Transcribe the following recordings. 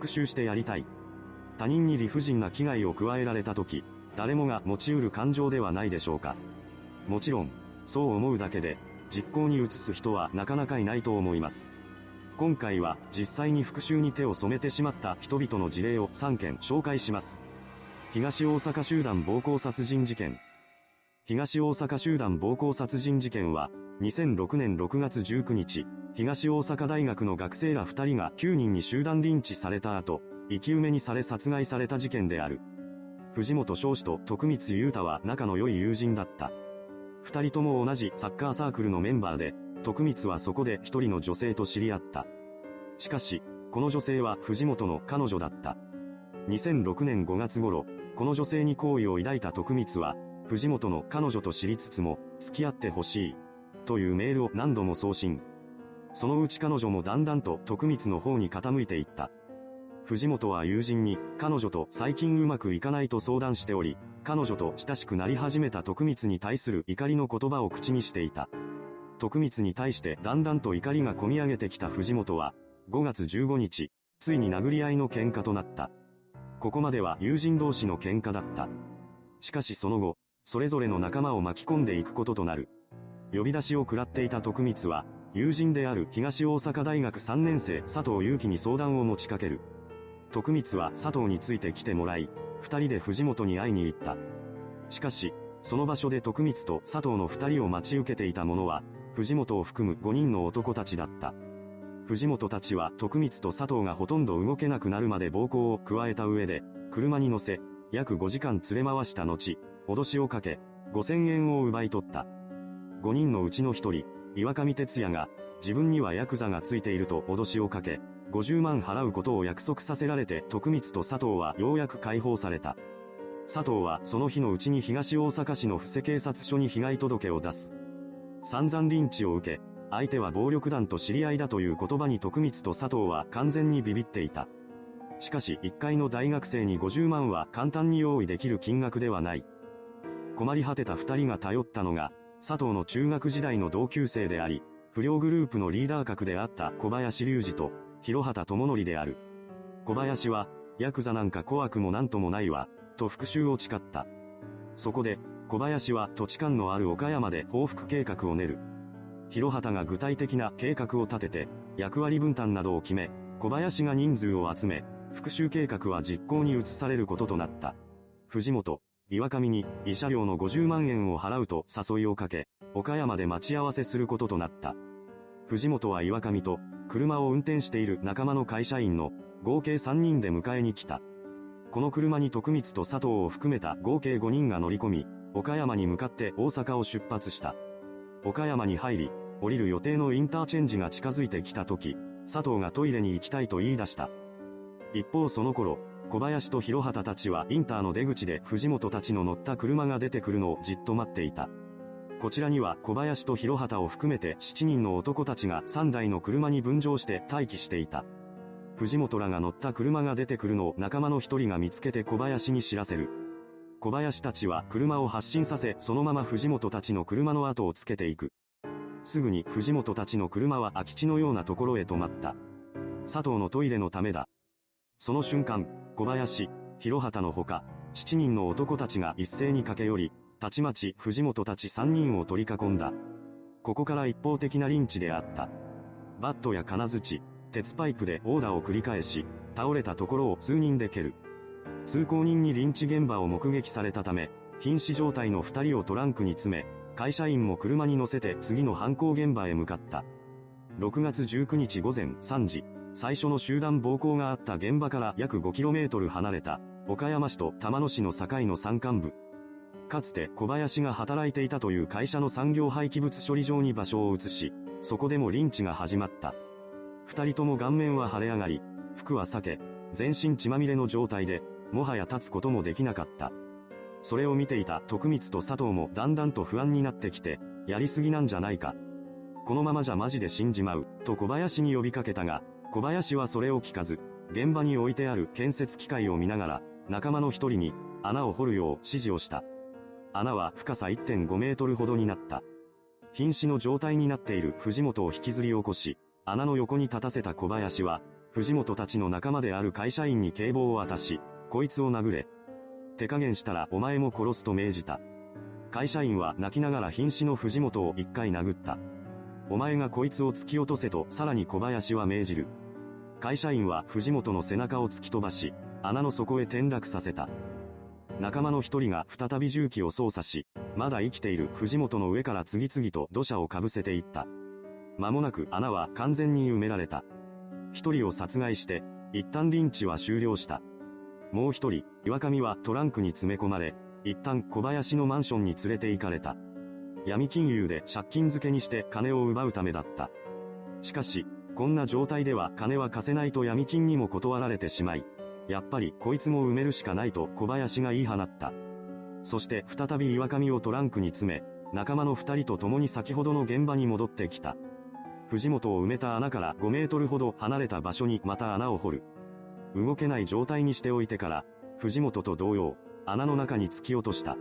復讐してやりたい。他人に理不尽な危害を加えられた時、誰もが持ち得る感情ではないでしょうか。もちろん、そう思うだけで、実行に移す人はなかなかいないと思います。今回は実際に復讐に手を染めてしまった人々の事例を3件紹介します。東大阪集団暴行殺人事件。東大阪集団暴行殺人事件は、2006年6月19日、東大阪大学の学生ら2人が9人に集団リンチされた後、生き埋めにされ殺害された事件である。藤本翔士と徳光裕太は仲の良い友人だった。二人とも同じサッカーサークルのメンバーで、徳光はそこで一人の女性と知り合った。しかし、この女性は藤本の彼女だった。2006年5月頃、この女性に好意を抱いた徳光は、藤本の彼女と知りつつも、付き合ってほしい。というメールを何度も送信。そのうち彼女もだんだんと徳光の方に傾いていった。藤本は友人に、彼女と最近うまくいかないと相談しており、彼女と親しくなり始めた徳光に対する怒りの言葉を口にしていた。徳光に対してだんだんと怒りが込み上げてきた藤本は、5月15日、ついに殴り合いの喧嘩となった。ここまでは友人同士の喧嘩だった。しかしその後、それぞれの仲間を巻き込んでいくこととなる。呼び出しを食らっていた徳光は、友人である東大阪大学3年生佐藤祐樹に相談を持ちかける。徳光は佐藤について来てもらい、二人で藤本に会いに行った。しかし、その場所で徳光と佐藤の二人を待ち受けていた者は、藤本を含む五人の男たちだった。藤本たちは徳光と佐藤がほとんど動けなくなるまで暴行を加えた上で、車に乗せ、約5時間連れ回した後、脅しをかけ、5000円を奪い取った。5人のうちの1人、岩上哲也が、自分にはヤクザがついていると脅しをかけ、50万払うことを約束させられて徳光と佐藤はようやく解放された。佐藤はその日のうちに東大阪市の布施警察署に被害届を出す。散々リンチを受け、相手は暴力団と知り合いだという言葉に徳光と佐藤は完全にビビっていた。しかし一階の大学生に50万は簡単に用意できる金額ではない。困り果てた二人が頼ったのが、佐藤の中学時代の同級生であり、不良グループのリーダー格であった小林隆二と、広畑智則である。小林は、ヤクザなんか怖くもなんともないわ、と復讐を誓った。そこで、小林は土地勘のある岡山で報復計画を練る。広畑が具体的な計画を立てて、役割分担などを決め、小林が人数を集め、復讐計画は実行に移されることとなった。藤本、岩上に慰謝料の50万円を払うと誘いをかけ、岡山で待ち合わせすることとなった。藤本は岩上と車を運転している仲間の会社員の合計3人で迎えに来た。この車に徳光と佐藤を含めた合計5人が乗り込み、岡山に向かって大阪を出発した。岡山に入り、降りる予定のインターチェンジが近づいてきた時、佐藤がトイレに行きたいと言い出した。一方その頃、小林と広畑たちはインターの出口で藤本たちの乗った車が出てくるのをじっと待っていた。こちらには小林と広畑を含めて7人の男たちが3台の車に分乗して待機していた。藤本らが乗った車が出てくるのを仲間の一人が見つけて小林に知らせる。小林たちは車を発進させそのまま藤本たちの車の後をつけていく。すぐに藤本たちの車は空き地のようなところへ止まった。佐藤のトイレのためだ。その瞬間、小林、広畑のほか、7人の男たちが一斉に駆け寄り、たちまち藤本たち3人を取り囲んだ。ここから一方的なリンチであった。バットや金槌、鉄パイプで殴打を繰り返し、倒れたところを数人で蹴る。通行人にリンチ現場を目撃されたため、瀕死状態の2人をトランクに詰め、会社員も車に乗せて次の犯行現場へ向かった。6月19日午前3時、最初の集団暴行があった現場から約 5km 離れた、岡山市と玉野市の境の山間部。かつて小林が働いていたという会社の産業廃棄物処理場に場所を移し、そこでもリンチが始まった。二人とも顔面は腫れ上がり、服は裂け、全身血まみれの状態で、もはや立つこともできなかった。それを見ていた徳光と佐藤もだんだんと不安になってきて、やりすぎなんじゃないか。このままじゃマジで死んじまう、と小林に呼びかけたが、小林はそれを聞かず、現場に置いてある建設機械を見ながら、仲間の一人に穴を掘るよう指示をした。穴は深さ1.5メートルほどになった。瀕死の状態になっている藤本を引きずり起こし、穴の横に立たせた小林は、藤本たちの仲間である会社員に警棒を渡し、こいつを殴れ。手加減したらお前も殺すと命じた。会社員は泣きながら瀕死の藤本を一回殴った。お前がこいつを突き落とせとさらに小林は命じる。会社員は藤本の背中を突き飛ばし、穴の底へ転落させた。仲間の一人が再び重機を操作し、まだ生きている藤本の上から次々と土砂をかぶせていった。間もなく穴は完全に埋められた。一人を殺害して、一旦リンチは終了した。もう一人、岩上はトランクに詰め込まれ、一旦小林のマンションに連れて行かれた。闇金融で借金付けにして金を奪うためだった。しかし、こんな状態では金は貸せないと闇金にも断られてしまい、やっぱりこいつも埋めるしかないと小林が言い放った。そして再び岩上をトランクに詰め、仲間の二人と共に先ほどの現場に戻ってきた。藤本を埋めた穴から5メートルほど離れた場所にまた穴を掘る。動けない状態にしておいてから、藤本と同様、穴の中に突き落とした。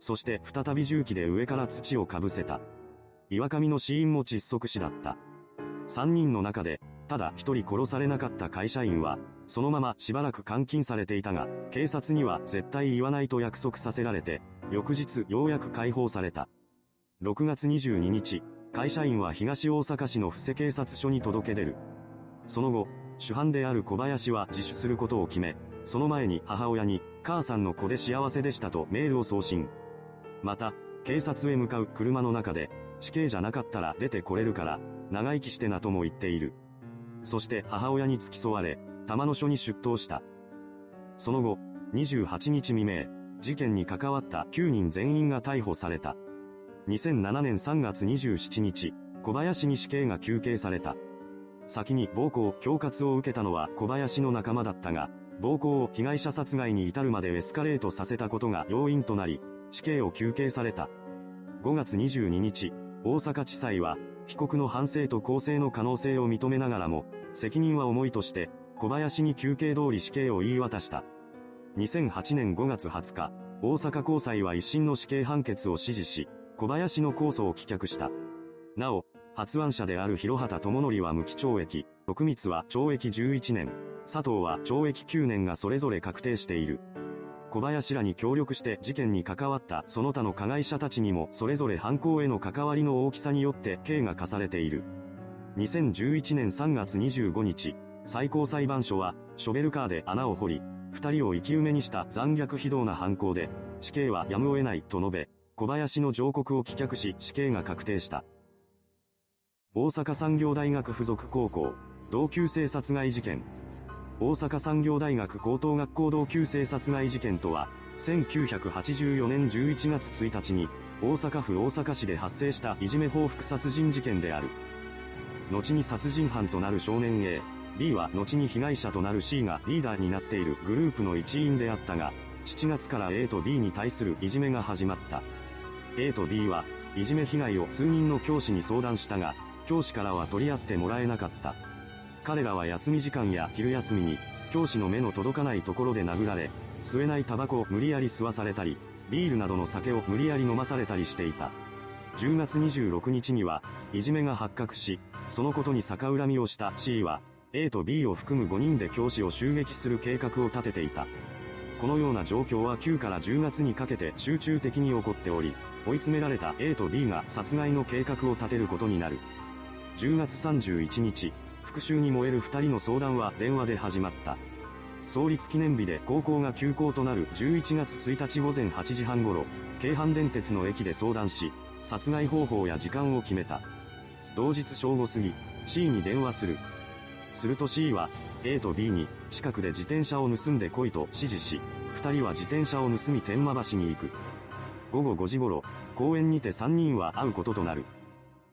そして再び重機で上から土をかぶせた。岩上の死因も窒息死だった。三人の中で、ただ一人殺されなかった会社員は、そのまましばらく監禁されていたが、警察には絶対言わないと約束させられて、翌日ようやく解放された。6月22日、会社員は東大阪市の布施警察署に届け出る。その後、主犯である小林は自首することを決め、その前に母親に、母さんの子で幸せでしたとメールを送信。また、警察へ向かう車の中で、死刑じゃなかったら出てこれるから、長生きしてなとも言っている。そして母親に付き添われ、玉野署に出頭した。その後、28日未明、事件に関わった9人全員が逮捕された。2007年3月27日、小林に死刑が求刑された。先に暴行、恐喝を受けたのは小林の仲間だったが、暴行を被害者殺害に至るまでエスカレートさせたことが要因となり、死刑を求刑された。5月22日、大阪地裁は、被告の反省と公正の可能性を認めながらも、責任は重いとして、小林に求刑通り死刑を言い渡した。2008年5月20日、大阪高裁は一審の死刑判決を支持し、小林の控訴を棄却した。なお、発案者である広畑智則は無期懲役、徳光は懲役11年、佐藤は懲役9年がそれぞれ確定している。小林らに協力して事件に関わったその他の加害者たちにもそれぞれ犯行への関わりの大きさによって刑が課されている。2011年3月25日、最高裁判所は、ショベルカーで穴を掘り、二人を生き埋めにした残虐非道な犯行で、死刑はやむを得ないと述べ、小林の上告を棄却し死刑が確定した。大阪産業大学附属高校、同級生殺害事件。大阪産業大学高等学校同級生殺害事件とは、1984年11月1日に、大阪府大阪市で発生したいじめ報復殺人事件である。後に殺人犯となる少年 A、B は後に被害者となる C がリーダーになっているグループの一員であったが、7月から A と B に対するいじめが始まった。A と B は、いじめ被害を数人の教師に相談したが、教師からは取り合ってもらえなかった。彼らは休み時間や昼休みに、教師の目の届かないところで殴られ、吸えないタバコを無理やり吸わされたり、ビールなどの酒を無理やり飲まされたりしていた。10月26日には、いじめが発覚し、そのことに逆恨みをした C は、A と B を含む5人で教師を襲撃する計画を立てていた。このような状況は9から10月にかけて集中的に起こっており、追い詰められた A と B が殺害の計画を立てることになる。10月31日、復讐に燃える二人の相談は電話で始まった。創立記念日で高校が休校となる11月1日午前8時半頃、京阪電鉄の駅で相談し、殺害方法や時間を決めた。同日正午過ぎ、C に電話する。すると C は、A と B に、近くで自転車を盗んで来いと指示し、二人は自転車を盗み天満橋に行く。午後5時頃、公園にて3人は会うこととなる。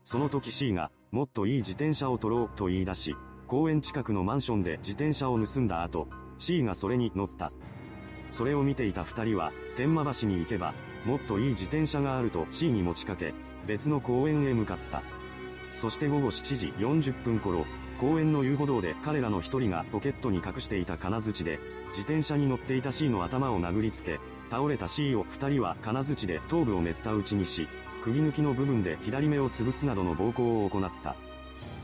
その時 C が、もっといい自転車を取ろうと言い出し、公園近くのマンションで自転車を盗んだ後、C がそれに乗った。それを見ていた二人は、天満橋に行けば、もっといい自転車があると C に持ちかけ、別の公園へ向かった。そして午後7時40分頃、公園の遊歩道で彼らの一人がポケットに隠していた金槌で、自転車に乗っていた C の頭を殴りつけ、倒れた C を二人は金槌で頭部をめった打ちにし、釘抜きの部分で左目を潰すなどの暴行を行った。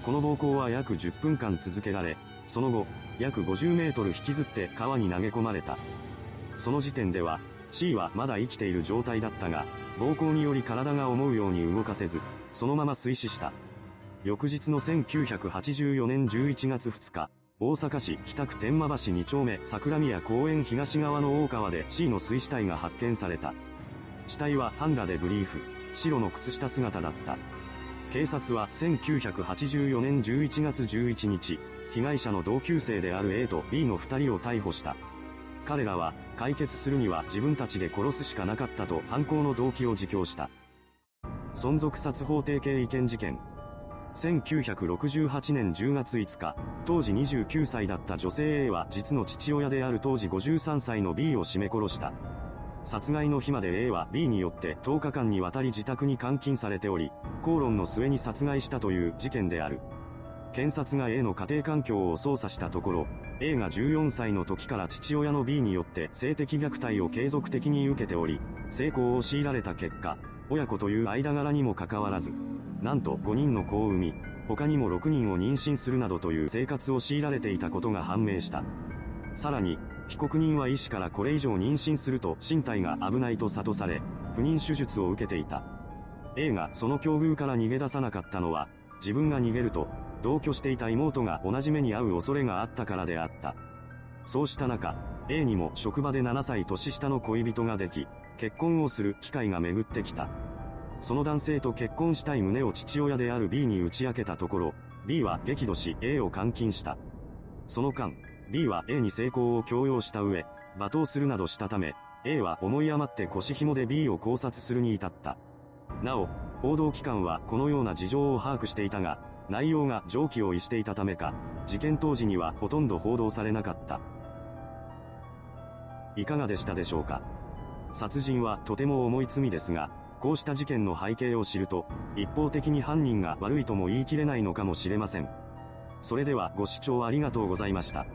この暴行は約10分間続けられ、その後、約50メートル引きずって川に投げ込まれた。その時点では、C はまだ生きている状態だったが、暴行により体が思うように動かせず、そのまま水死した。翌日の1984年11月2日、大阪市北区天満橋2丁目桜宮公園東側の大川で C の水死体が発見された。死体は半裸でブリーフ、白の靴下姿だった。警察は1984年11月11日、被害者の同級生である A と B の2人を逮捕した。彼らは、解決するには自分たちで殺すしかなかったと犯行の動機を自供した。存続殺法定型違憲事件。1968年10月5日、当時29歳だった女性 A は実の父親である当時53歳の B を絞め殺した。殺害の日まで A は B によって10日間にわたり自宅に監禁されており、口論の末に殺害したという事件である。検察が A の家庭環境を捜査したところ、A が14歳の時から父親の B によって性的虐待を継続的に受けており、成功を強いられた結果、親子という間柄にもかかわらず、なんと5人の子を産み、他にも6人を妊娠するなどという生活を強いられていたことが判明した。さらに、被告人は医師からこれ以上妊娠すると身体が危ないと悟され、不妊手術を受けていた。A がその境遇から逃げ出さなかったのは、自分が逃げると、同居していた妹が同じ目に遭う恐れがあったからであった。そうした中、A にも職場で7歳年下の恋人ができ、結婚をする機会が巡ってきた。その男性と結婚したい旨を父親である B に打ち明けたところ、B は激怒し A を監禁した。その間、B は A に成功を強要した上、罵倒するなどしたため、A は思い余って腰紐で B を考察するに至った。なお、報道機関はこのような事情を把握していたが、内容が常軌を逸していたためか、事件当時にはほとんど報道されなかった。いかがでしたでしょうか？殺人はとても重い罪ですが、こうした事件の背景を知ると、一方的に犯人が悪いとも言い切れないのかもしれません。それではご視聴ありがとうございました。